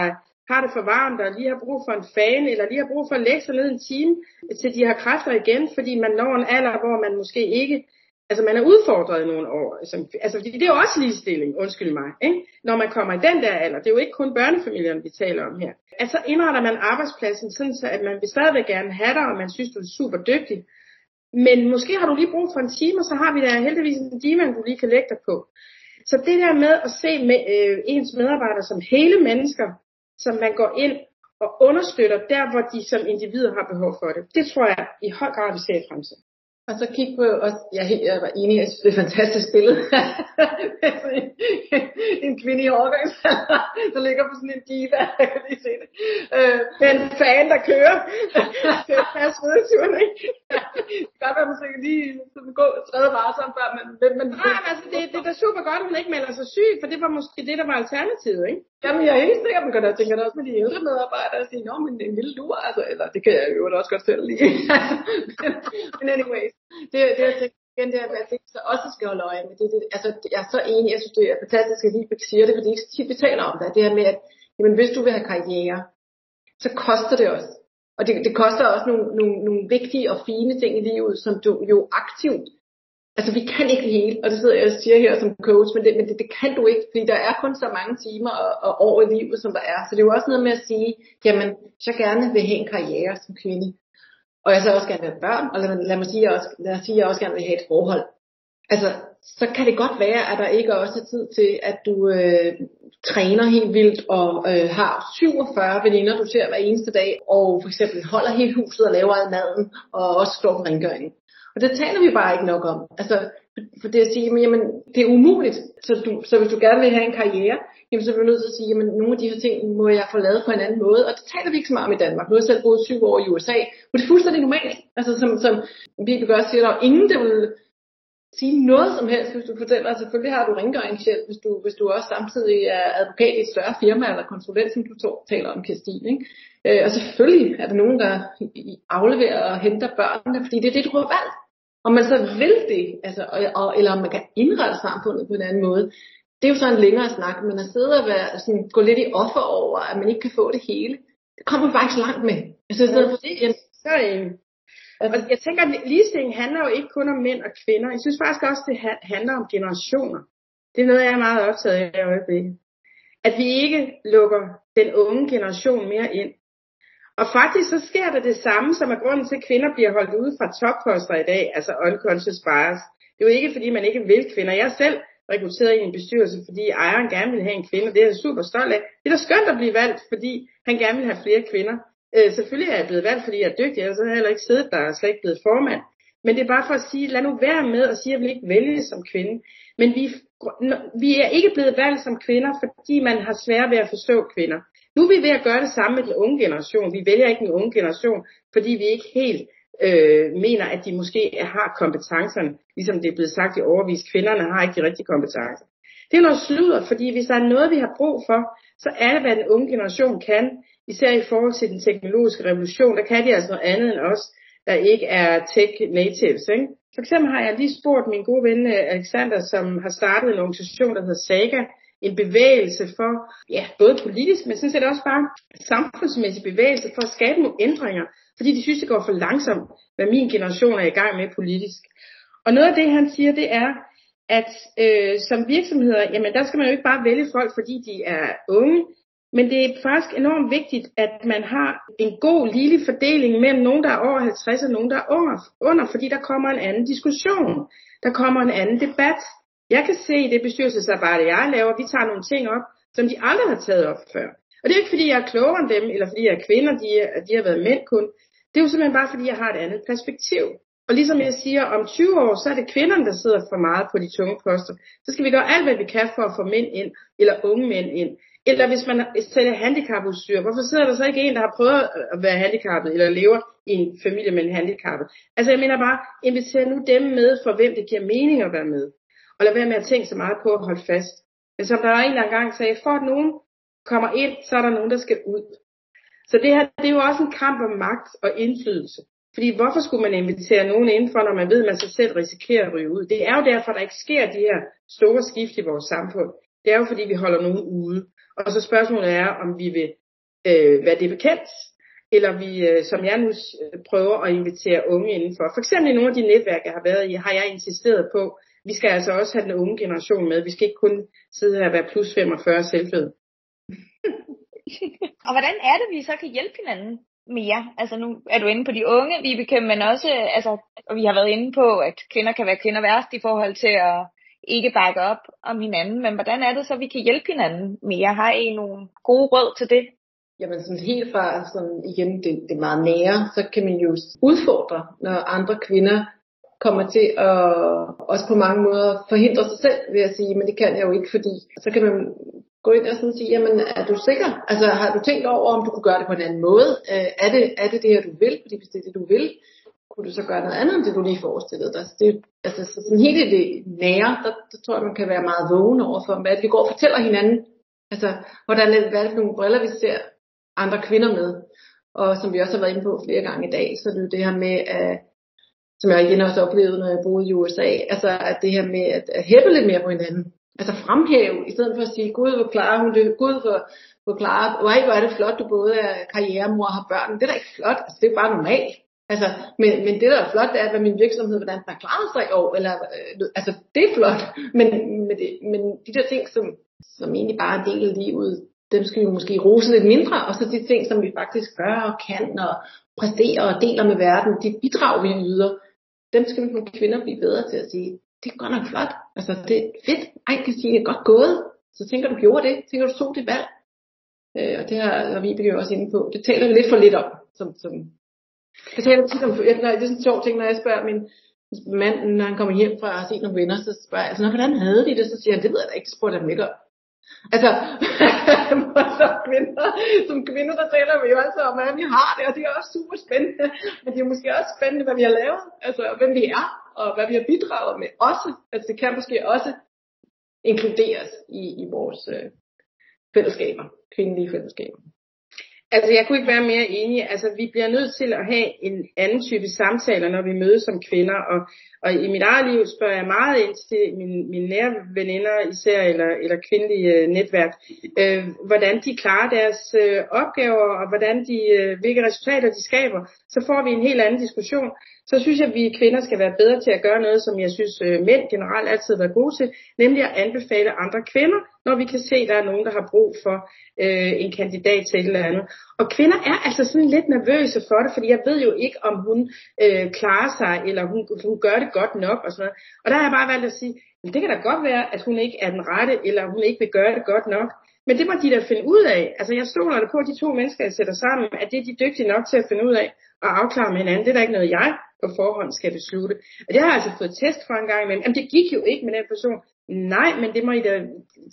Speaker 3: har det for varmt og lige har brug for en fan, eller lige har brug for at lægge sig ned en time, til de har kræfter igen, fordi man når en alder, hvor man måske ikke altså man er udfordret i nogle år. Altså, altså fordi det er jo også ligestilling, undskyld mig, ikke? når man kommer i den der alder. Det er jo ikke kun børnefamilierne, vi taler om her. Altså indretter man arbejdspladsen sådan, så at man vil stadigvæk gerne have dig, og man synes, du er super dygtig. Men måske har du lige brug for en time, og så har vi da heldigvis en time, du lige kan lægge dig på. Så det der med at se med, øh, ens medarbejdere som hele mennesker, som man går ind og understøtter der, hvor de som individer har behov for det, det tror jeg i høj grad, vi ser i fremtiden.
Speaker 2: Og så kig på os. Jeg, jeg var enig, jeg synes, det er et fantastisk billede. en kvinde i overgangsalder, der ligger på sådan en diva, jeg kan lige se det. Øh, med en fan, der kører. det er fast vedturen, ikke? det kan godt være, man skal lige sådan, gå tredje varsom før, men... men, men
Speaker 3: Nej, men altså, det, det er da super godt, at hun ikke melder sig syg, for det var måske det, der var alternativet, ikke?
Speaker 2: Jamen, jeg er helt sikker, man kan da tænke det også med de ældre medarbejdere og sige, nå, men en lille lur, altså, eller det kan jeg jo også godt selv lide. men anyways, det, det jeg tænker igen, det er, at jeg så også skal holde øje med. Det, det, altså, jeg er så enig, jeg synes, det er fantastisk, at Vibeke siger det, fordi det er ikke tit, vi taler om det. Det her med, at jamen, hvis du vil have karriere, så koster det også. Og det, det koster også nogle, nogle, nogle vigtige og fine ting i livet, som du jo aktivt Altså, vi kan ikke det hele, og det sidder jeg og siger her som coach, men det, men det, det kan du ikke, fordi der er kun så mange timer og, og år i livet, som der er. Så det er jo også noget med at sige, jamen, så gerne vil have en karriere som kvinde, og jeg så også gerne vil have børn, og lad, lad, mig sige, jeg også, lad mig sige, at jeg også gerne vil have et forhold. Altså, så kan det godt være, at der ikke også er tid til, at du øh, træner helt vildt og øh, har 47 veninder, du ser hver eneste dag, og for eksempel holder hele huset og laver al maden, og også står for rengøringen. Og det taler vi bare ikke nok om. Altså, for det at sige, jamen, det er umuligt. Så, du, så hvis du gerne vil have en karriere, jamen, så er du nødt til at sige, jamen, nogle af de her ting må jeg få lavet på en anden måde. Og det taler vi ikke så meget om i Danmark. Nu har jeg selv boet syv år i USA, hvor det er fuldstændig normalt. Altså, som, som vi også siger, der er ingen, der vil sige noget som helst, hvis du fortæller, at selvfølgelig har du rengøringshjælp, hvis du, hvis du også samtidig er advokat i et større firma eller konsulent, som du taler om, Kirstine. Ikke? Øh, og selvfølgelig er der nogen, der afleverer og henter børnene, fordi det er det, du har valgt. Om man så vil det, altså, og, eller om man kan indrette samfundet på en anden måde, det er jo så en længere snak, men at sidde og være, sådan, gå lidt i offer over, at man ikke kan få det hele, det kommer man faktisk langt med. Altså,
Speaker 3: ja, for det, jeg, så, øh, altså, jeg tænker, at ligestilling handler jo ikke kun om mænd og kvinder. Jeg synes faktisk også, det handler om generationer. Det er noget, jeg er meget optaget af i øjeblikket. At vi ikke lukker den unge generation mere ind. Og faktisk så sker der det samme, som er grunden til, at kvinder bliver holdt ude fra topposter i dag, altså unconscious bias. Det er jo ikke, fordi man ikke vil kvinder. Jeg selv rekrutteret i en bestyrelse, fordi ejeren gerne vil have en kvinde, det er jeg super stolt af. Det er da skønt at blive valgt, fordi han gerne vil have flere kvinder. Øh, selvfølgelig er jeg blevet valgt, fordi jeg er dygtig, ellers havde jeg heller ikke siddet der og slet ikke blevet formand. Men det er bare for at sige, lad nu være med at sige, at jeg vil ikke vælge som kvinde. Men vi, vi er ikke blevet valgt som kvinder, fordi man har svært ved at forstå kvinder. Nu er vi ved at gøre det samme med den unge generation. Vi vælger ikke den unge generation, fordi vi ikke helt øh, mener, at de måske har kompetencerne, ligesom det er blevet sagt i overvis. Kvinderne har ikke de rigtige kompetencer. Det er noget sludder, fordi hvis der er noget, vi har brug for, så er det, hvad den unge generation kan, især i forhold til den teknologiske revolution. Der kan de altså noget andet end os, der ikke er tech natives. Ikke? For eksempel har jeg lige spurgt min gode ven øh, Alexander, som har startet en organisation, der hedder Saga, en bevægelse for, ja, både politisk, men sådan set også bare samfundsmæssig bevægelse for at skabe nogle ændringer, fordi de synes, det går for langsomt, hvad min generation er i gang med politisk. Og noget af det, han siger, det er, at øh, som virksomheder, jamen der skal man jo ikke bare vælge folk, fordi de er unge, men det er faktisk enormt vigtigt, at man har en god, lille fordeling mellem nogen, der er over 50 og nogen, der er under, under, fordi der kommer en anden diskussion. Der kommer en anden debat. Jeg kan se i det bestyrelsesarbejde, jeg laver, vi tager nogle ting op, som de aldrig har taget op før. Og det er ikke fordi, jeg er klogere end dem, eller fordi jeg er kvinder, de, de har været mænd kun. Det er jo simpelthen bare fordi, jeg har et andet perspektiv. Og ligesom jeg siger, om 20 år, så er det kvinderne, der sidder for meget på de tunge poster. Så skal vi gøre alt, hvad vi kan for at få mænd ind, eller unge mænd ind. Eller hvis man sælger handicapudstyr, hvorfor sidder der så ikke en, der har prøvet at være handicappet, eller lever i en familie med en handicappet? Altså jeg mener bare, inviter nu dem med, for hvem det giver mening at være med. Og lad være med at tænke så meget på at holde fast. Men som der var en, der engang sagde, for at nogen kommer ind, så er der nogen, der skal ud. Så det her, det er jo også en kamp om magt og indflydelse. Fordi hvorfor skulle man invitere nogen indenfor, når man ved, at man sig selv risikerer at ryge ud? Det er jo derfor, der ikke sker de her store skift i vores samfund. Det er jo fordi, vi holder nogen ude. Og så spørgsmålet er, om vi vil øh, være det bekendt, eller vi, øh, som jeg nu øh, prøver at invitere unge indenfor. For eksempel i nogle af de netværk, jeg har været i, har jeg insisteret på, vi skal altså også have den unge generation med. Vi skal ikke kun sidde her og være plus 45 selvfød.
Speaker 4: og hvordan er det, vi så kan hjælpe hinanden mere? Altså nu er du inde på de unge, Vibeke, men også, altså, og vi har været inde på, at kvinder kan være kvinder værst i forhold til at ikke bakke op om hinanden, men hvordan er det så, vi kan hjælpe hinanden mere? Har I nogle gode råd til det?
Speaker 2: Jamen sådan helt fra sådan, igen det, det meget nære, så kan man jo udfordre, når andre kvinder kommer til at også på mange måder forhindre sig selv ved at sige, men det kan jeg jo ikke, fordi så kan man gå ind og sådan sige, jamen er du sikker? Altså har du tænkt over, om du kunne gøre det på en anden måde? Øh, er, det, er det det her, du vil? Fordi hvis det er det, du vil, kunne du så gøre noget andet, end det du lige forestillede dig? Så det, altså så sådan helt i det nære, der, der tror jeg, man kan være meget vågen over for, hvad vi går og fortæller hinanden. Altså, hvordan, hvad er det for nogle briller, vi ser andre kvinder med? Og som vi også har været inde på flere gange i dag, så er det jo det her med, at, som jeg igen også oplevede, når jeg boede i USA, altså at det her med at, at hæppe lidt mere på hinanden. Altså fremhæve, i stedet for at sige, gud, hvor klarer hun det, gud, hvor, hvor klarer, hvor er det flot, du både er karrieremor og har børn. Det er da ikke flot, altså det er bare normalt. Altså, men, men det, der er flot, det er, hvad min virksomhed, hvordan den har klaret sig i år. Eller, øh, altså, det er flot. Men, men, det, men de der ting, som, som egentlig bare er del af livet, dem skal vi måske rose lidt mindre. Og så de ting, som vi faktisk gør og kan og præsterer og deler med verden, de bidrag, vi yder, dem skal vi som kvinder blive bedre til at sige, det er godt nok flot. Altså, det er fedt. Ej, kan sige, er godt gået. Så tænker du gjorde det. Tænker du tog det valg. Øh, og det har vi jo også inde på. Det taler vi lidt for lidt om, som, som jeg taler tit om, jeg, det er sådan en sjov ting, når jeg spørger min mand, når han kommer hjem fra at se nogle venner, så spørger jeg, altså, hvordan havde de det? Så siger han, det ved jeg da ikke, spurgte jeg ikke om. Altså, som kvinder, som kvinder, der taler vi jo altså om, hvordan vi har det, og det er også super spændende. Men det er måske også spændende, hvad vi har lavet, altså hvem vi er, og hvad vi har bidraget med også. Altså det kan måske også inkluderes i, i vores øh, fællesskaber, kvindelige fællesskaber.
Speaker 3: Altså, jeg kunne ikke være mere enig. Altså, vi bliver nødt til at have en anden type samtaler, når vi mødes som kvinder. Og, og i mit eget liv spørger jeg meget ind til mine, mine nære veninder, især eller, eller kvindelige øh, netværk, øh, hvordan de klarer deres øh, opgaver, og hvordan de, øh, hvilke resultater de skaber. Så får vi en helt anden diskussion. Så synes jeg, at vi kvinder skal være bedre til at gøre noget, som jeg synes, øh, mænd generelt altid har været gode til, nemlig at anbefale andre kvinder når vi kan se, at der er nogen, der har brug for øh, en kandidat til et eller andet. Og kvinder er altså sådan lidt nervøse for det, fordi jeg ved jo ikke, om hun øh, klarer sig, eller hun, hun gør det godt nok og sådan noget. Og der har jeg bare valgt at sige, Men det kan da godt være, at hun ikke er den rette, eller hun ikke vil gøre det godt nok. Men det må de da finde ud af. Altså jeg stoler da på, at de to mennesker, jeg sætter sammen, at det er de dygtige nok til at finde ud af og afklare med hinanden. Det er da ikke noget, jeg på forhånd skal beslutte. Og det har jeg altså fået test for en gang imellem. Jamen det gik jo ikke med den person. Nej, men det må I da...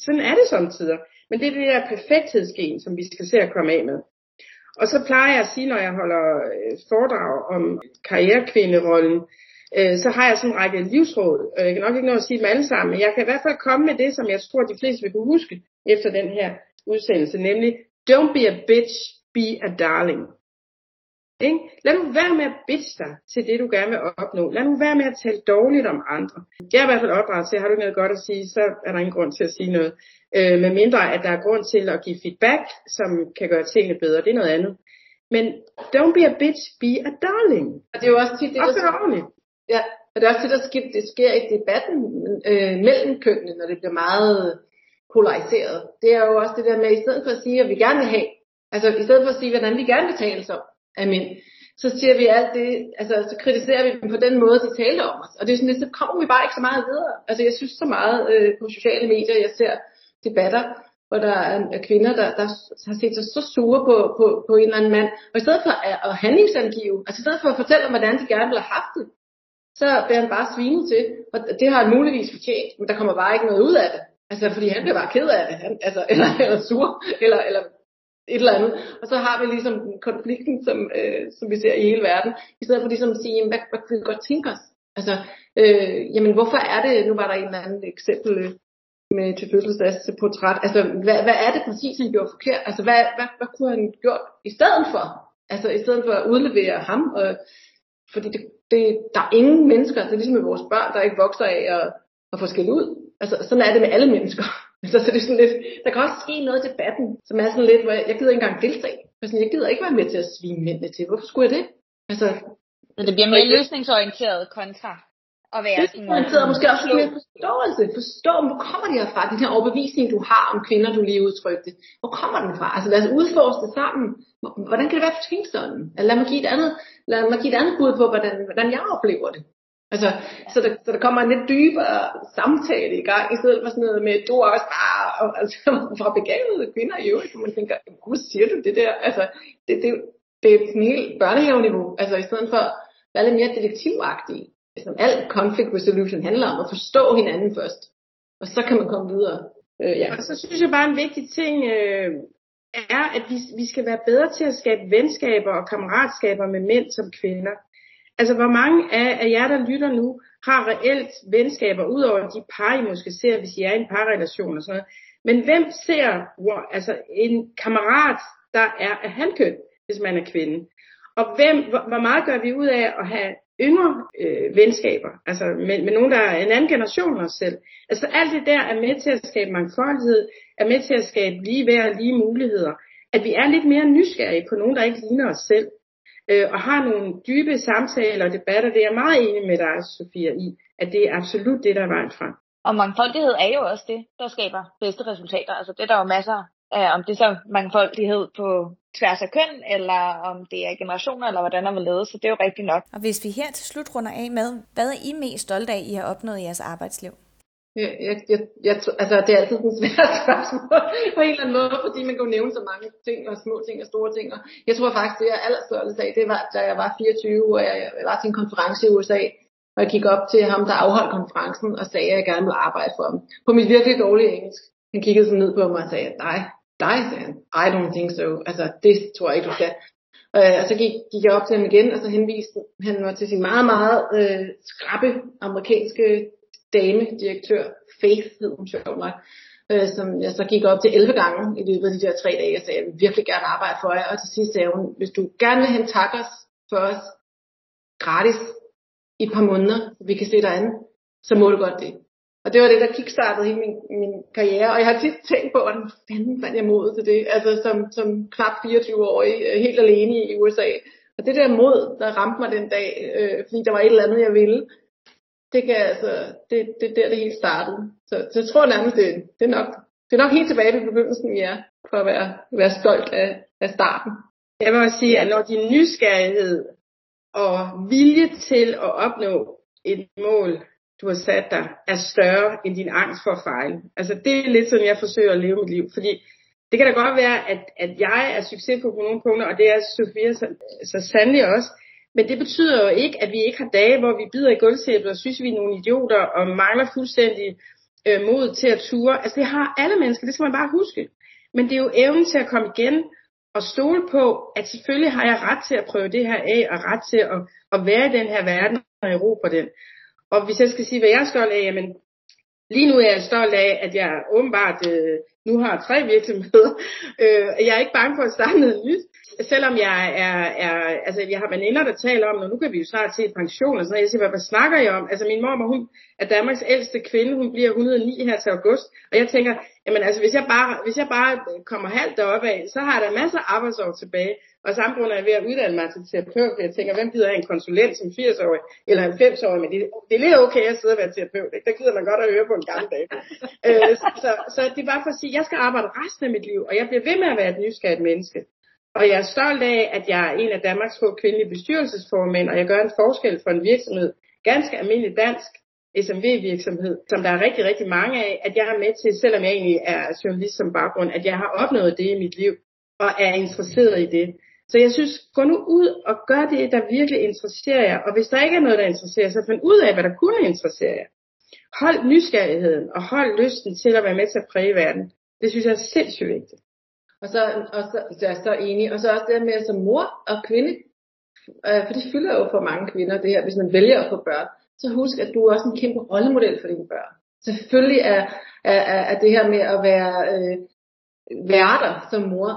Speaker 3: Sådan er det samtidig. Men det er det der perfekthedsgen, som vi skal se at komme af med. Og så plejer jeg at sige, når jeg holder øh, foredrag om karrierekvinderollen, øh, så har jeg sådan en række livsråd. Jeg kan nok ikke nå at sige dem alle sammen, men jeg kan i hvert fald komme med det, som jeg tror, de fleste vil kunne huske efter den her udsendelse, nemlig Don't be a bitch, be a darling. Ikke? Lad nu være med at bitch dig til det, du gerne vil opnå. Lad nu være med at tale dårligt om andre. Jeg er i hvert fald opdraget til, har du noget godt at sige, så er der ingen grund til at sige noget. Øh, med mindre, at der er grund til at give feedback, som kan gøre tingene bedre. Det er noget andet. Men don't be a bitch, be a darling.
Speaker 2: Og det er jo også tit det,
Speaker 3: der, ordentligt.
Speaker 2: Ja, og det er også det, der sker, det sker i debatten øh, mellem kønnene, når det bliver meget polariseret. Det er jo også det der med, i stedet for at sige, at vi gerne vil have, altså i stedet for at sige, hvordan vi gerne vil tale om, af mænd, så siger vi alt det, altså så kritiserer vi dem på den måde, de talte om os. Og det er sådan lidt, så kommer vi bare ikke så meget videre. Altså jeg synes så meget øh, på sociale medier, jeg ser debatter, hvor der er kvinder, der, der har set sig så sure på, på, på en eller anden mand. Og i stedet for at, at handlingsangive, altså i stedet for at fortælle om, hvordan de gerne vil have haft det, så bliver han bare svinet til. Og det har han muligvis fortjent, men der kommer bare ikke noget ud af det. Altså, fordi han blev bare ked af det, han, altså, eller, eller sur, eller, eller et eller andet. Og så har vi ligesom konflikten, som, øh, som vi ser i hele verden, i stedet for ligesom at sige, jamen, hvad, hvad kunne vi godt tænke os? Altså, øh, jamen hvorfor er det, nu var der en eller anden eksempel øh, med til fødselsdagsportræt, altså hvad, hvad er det præcis, han gjorde forkert? Altså hvad, hvad, hvad kunne han gjort i stedet for? Altså i stedet for at udlevere ham, og, fordi det, det, der er ingen mennesker, det er ligesom med vores børn, der ikke vokser af at, at få skæld ud. Altså sådan er det med alle mennesker. Så, så det er sådan lidt, der kan også ske noget i debatten, som er sådan lidt, hvor jeg, jeg gider ikke engang deltage. Sådan, jeg gider ikke være med til at svine mændene til. Hvorfor skulle jeg det?
Speaker 1: Altså, så det bliver mere løsningsorienteret kontra at være
Speaker 2: sådan... Løsningsorienteret måske også mere forståelse. Forstå, hvor kommer de herfra? Den her overbevisning, du har om kvinder, du lige udtrykte. Hvor kommer den fra? Altså lad os udforske det sammen. Hvordan kan det være, for sådan? Lad mig give et andet, lad mig give et andet bud på, hvordan, hvordan jeg oplever det. Altså, så der, så der kommer en lidt dybere samtale i gang, i stedet for sådan noget med, du er også bare, og, altså, fra begavede kvinder i øvrigt, hvor man tænker, hvor siger du det der? Altså, det, det, det er sådan helt børnehaveniveau, altså i stedet for at være lidt mere detektivagtig, altså, som alt conflict resolution handler om, at forstå hinanden først, og så kan man komme videre.
Speaker 3: Øh, ja. Og så synes jeg bare en vigtig ting øh, er, at vi, vi skal være bedre til at skabe venskaber og kammeratskaber med mænd som kvinder. Altså, hvor mange af, af jer, der lytter nu, har reelt venskaber, udover de par, I måske ser, hvis I er i en parrelation og sådan noget. Men hvem ser hvor, altså, en kammerat, der er af handkøn, hvis man er kvinde? Og hvem, hvor, hvor meget gør vi ud af at have yngre øh, venskaber, altså med, med nogen, der er en anden generation os selv. Altså alt det der er med til at skabe mangfoldighed, er med til at skabe lige værd og lige muligheder. At vi er lidt mere nysgerrige på nogen, der ikke ligner os selv øh, og har nogle dybe samtaler og debatter. Det er jeg meget enig med dig, Sofia, i, at det er absolut det, der er vejen frem.
Speaker 1: Og mangfoldighed er jo også det, der skaber bedste resultater. Altså det er der jo masser af, om det er så mangfoldighed på tværs af køn, eller om det er generationer, eller hvordan der vil lede, så det er jo rigtigt nok.
Speaker 4: Og hvis vi her til slut runder af med, hvad er I mest stolte af, I har opnået i jeres arbejdsliv?
Speaker 2: Jeg, jeg, jeg, jeg, altså, det er altid sådan et svært spørgsmål på en eller anden måde, fordi man kan jo nævne så mange ting, og små ting og store ting. Og jeg tror faktisk, det jeg allerstørste af, det var, da jeg var 24, og jeg, jeg var til en konference i USA, og jeg gik op til ham, der afholdt konferencen, og sagde, at jeg gerne ville arbejde for ham. På mit virkelig dårlige engelsk. Han kiggede sådan ned på mig og sagde, dig, dig, sagde han. I don't think so. Altså, det tror jeg ikke, du skal. Øh, og så gik, gik jeg op til ham igen, og så henviste han mig til sin meget, meget øh, skrappe amerikanske damedirektør, Faith hed hun sjovt nok, øh, som jeg så gik op til 11 gange i løbet af de der tre dage, og sagde, jeg vil virkelig gerne arbejde for jer. Og til sidst sagde hun, hvis du gerne vil hente takkers for os gratis i et par måneder, så vi kan se dig an, så må du godt det. Og det var det, der kickstartede hele min, min karriere. Og jeg har tit tænkt på, hvordan fanden fandt jeg mod til det? Altså som, som knap 24-årig, øh, helt alene i USA. Og det der mod, der ramte mig den dag, øh, fordi der var et eller andet, jeg ville, det kan altså, det, det der det hele startede. Så, så jeg tror nærmest, det, det, er nok, det er nok helt tilbage til begyndelsen, vi er, for at være, være stolt af, af starten.
Speaker 3: Jeg vil også sige, at når din nysgerrighed og vilje til at opnå et mål du har sat dig, er større end din angst for at fejle. Altså det er lidt sådan, jeg forsøger at leve mit liv, fordi det kan da godt være, at, at jeg er succesfuld på nogle punkter, og det er Sofia så, så sandelig også. Men det betyder jo ikke, at vi ikke har dage, hvor vi bider i gulvtæppet og synes, vi er nogle idioter og mangler fuldstændig øh, mod til at ture. Altså det har alle mennesker, det skal man bare huske. Men det er jo evnen til at komme igen og stole på, at selvfølgelig har jeg ret til at prøve det her af, og ret til at, at være i den her verden og erobre den. Og hvis jeg skal sige, hvad jeg er stolt af, jamen lige nu er jeg stolt af, at jeg åbenbart øh, nu har tre virksomheder. Øh, jeg er ikke bange for at starte noget nyt selvom jeg er, er, altså jeg har veninder, der taler om, og nu kan vi jo snart se pension og sådan noget, jeg siger, hvad, hvad snakker jeg om? Altså min mor, hun er Danmarks ældste kvinde, hun bliver 109 her til august, og jeg tænker, jamen altså hvis jeg bare, hvis jeg bare kommer halvt deroppe af, så har jeg masser af arbejdsår tilbage, og samtidig er jeg ved at uddanne mig til terapeut, for jeg tænker, hvem gider have en konsulent som 80-årig eller 90-årig, men det, det er lidt okay at sidde og være terapeut, ikke? der gider man godt at høre på en gammel dag. øh, så, så det er bare for at sige, jeg skal arbejde resten af mit liv, og jeg bliver ved med at være et nysgerrigt menneske. Og jeg er stolt af, at jeg er en af Danmarks få kvindelige bestyrelsesformænd, og jeg gør en forskel for en virksomhed, ganske almindelig dansk SMV-virksomhed, som der er rigtig, rigtig mange af, at jeg er med til, selvom jeg egentlig er journalist som baggrund, at jeg har opnået det i mit liv, og er interesseret i det. Så jeg synes, gå nu ud og gør det, der virkelig interesserer jer. Og hvis der ikke er noget, der interesserer, så find ud af, hvad der kunne interessere jer. Hold nysgerrigheden, og hold lysten til at være med til at præge verden. Det synes jeg er sindssygt vigtigt.
Speaker 2: Og så, og så, så er jeg så enig. Og så også det med som mor og kvinde, øh, for det fylder jo for mange kvinder det her, hvis man vælger at få børn, så husk, at du er også en kæmpe rollemodel for dine børn. Selvfølgelig er, er, er det her med at være øh, værter som mor,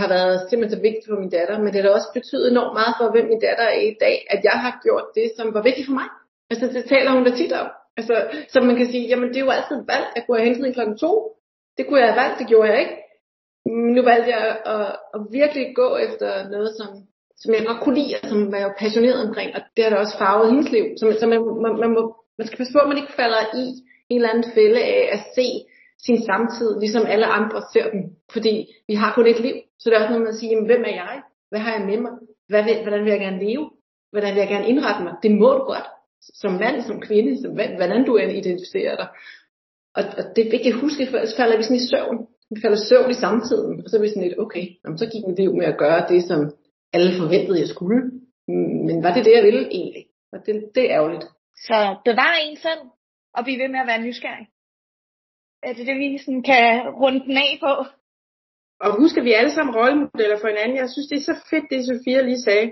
Speaker 2: har været simpelthen så vigtigt for min datter, men det har også betydet enormt meget for, hvem min datter er i dag, at jeg har gjort det, som var vigtigt for mig. Altså det taler hun da tit om. Altså, så man kan sige, jamen det er jo altid valg, at kunne have hentet en klokken to. Det kunne jeg have valgt, det gjorde jeg ikke nu valgte jeg at, at virkelig gå efter noget, som, som jeg godt kunne lide, og som jeg var passioneret omkring, og det har da også farvet hendes liv. Så, så man, man, man, må, man skal passe på, at man ikke falder i en eller anden fælde af at se sin samtid, ligesom alle andre ser dem. Fordi vi har kun et liv. Så det er også noget med at sige, jamen, hvem er jeg? Hvad har jeg med mig? Hvad vil, hvordan vil jeg gerne leve? Hvordan vil jeg gerne indrette mig? Det må du godt. Som mand, som kvinde, som, hvordan du end identificerer dig. Og, og det er vigtigt at huske, for ellers falder vi sådan i søvn vi falder søvn i samtiden, og så er vi sådan lidt, okay, jamen, så gik mit liv med at gøre det, som alle forventede, jeg skulle. Men var det det, jeg ville egentlig? Og det, det er ærgerligt.
Speaker 1: Så bevar en selv, og blive ved med at være nysgerrig. Er det det, vi sådan kan runde den af på?
Speaker 3: Og husk, at vi er alle sammen rollemodeller for hinanden. Jeg synes, det er så fedt, det Sofia lige sagde.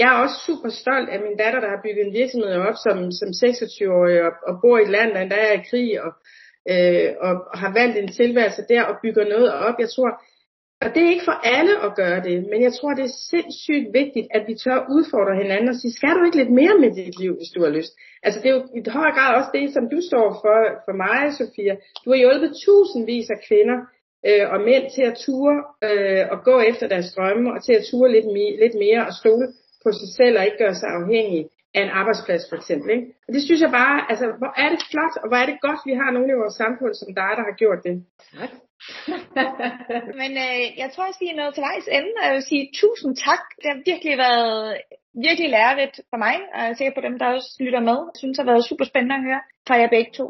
Speaker 3: Jeg er også super stolt af min datter, der har bygget en virksomhed op som, som 26-årig og, og bor i et land, der er i krig og, øh, og har valgt en tilværelse der og bygger noget op. Jeg tror, og det er ikke for alle at gøre det, men jeg tror, det er sindssygt vigtigt, at vi tør udfordre hinanden og sige, skal du ikke lidt mere med dit liv, hvis du har lyst? Altså det er jo i høj grad også det, som du står for, for mig, Sofia. Du har hjulpet tusindvis af kvinder øh, og mænd til at ture øh, og gå efter deres drømme, og til at ture lidt, mi- lidt mere og stole på sig selv og ikke gøre sig afhængig af en arbejdsplads for eksempel. Ikke? Og det synes jeg bare, altså hvor er det flot, og hvor er det godt, vi har nogen i vores samfund som dig, der har gjort det. Tak.
Speaker 1: Men øh, jeg tror også, vi er nået til vejs ende, og jeg vil sige tusind tak. Det har virkelig været virkelig lærerigt for mig, og jeg er sikker på dem, der også lytter med. Jeg synes, det har været super spændende at høre fra jer begge to.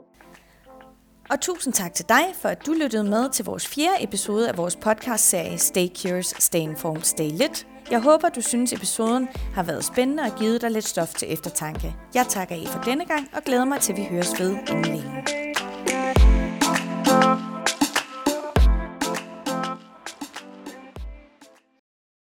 Speaker 4: Og tusind tak til dig, for at du lyttede med til vores fjerde episode af vores podcast-serie Stay Curious, Stay Informed, Stay Lit. Jeg håber, du synes, episoden har været spændende og givet dig lidt stof til eftertanke. Jeg takker af for denne gang og glæder mig til, at vi høres ved inden længe.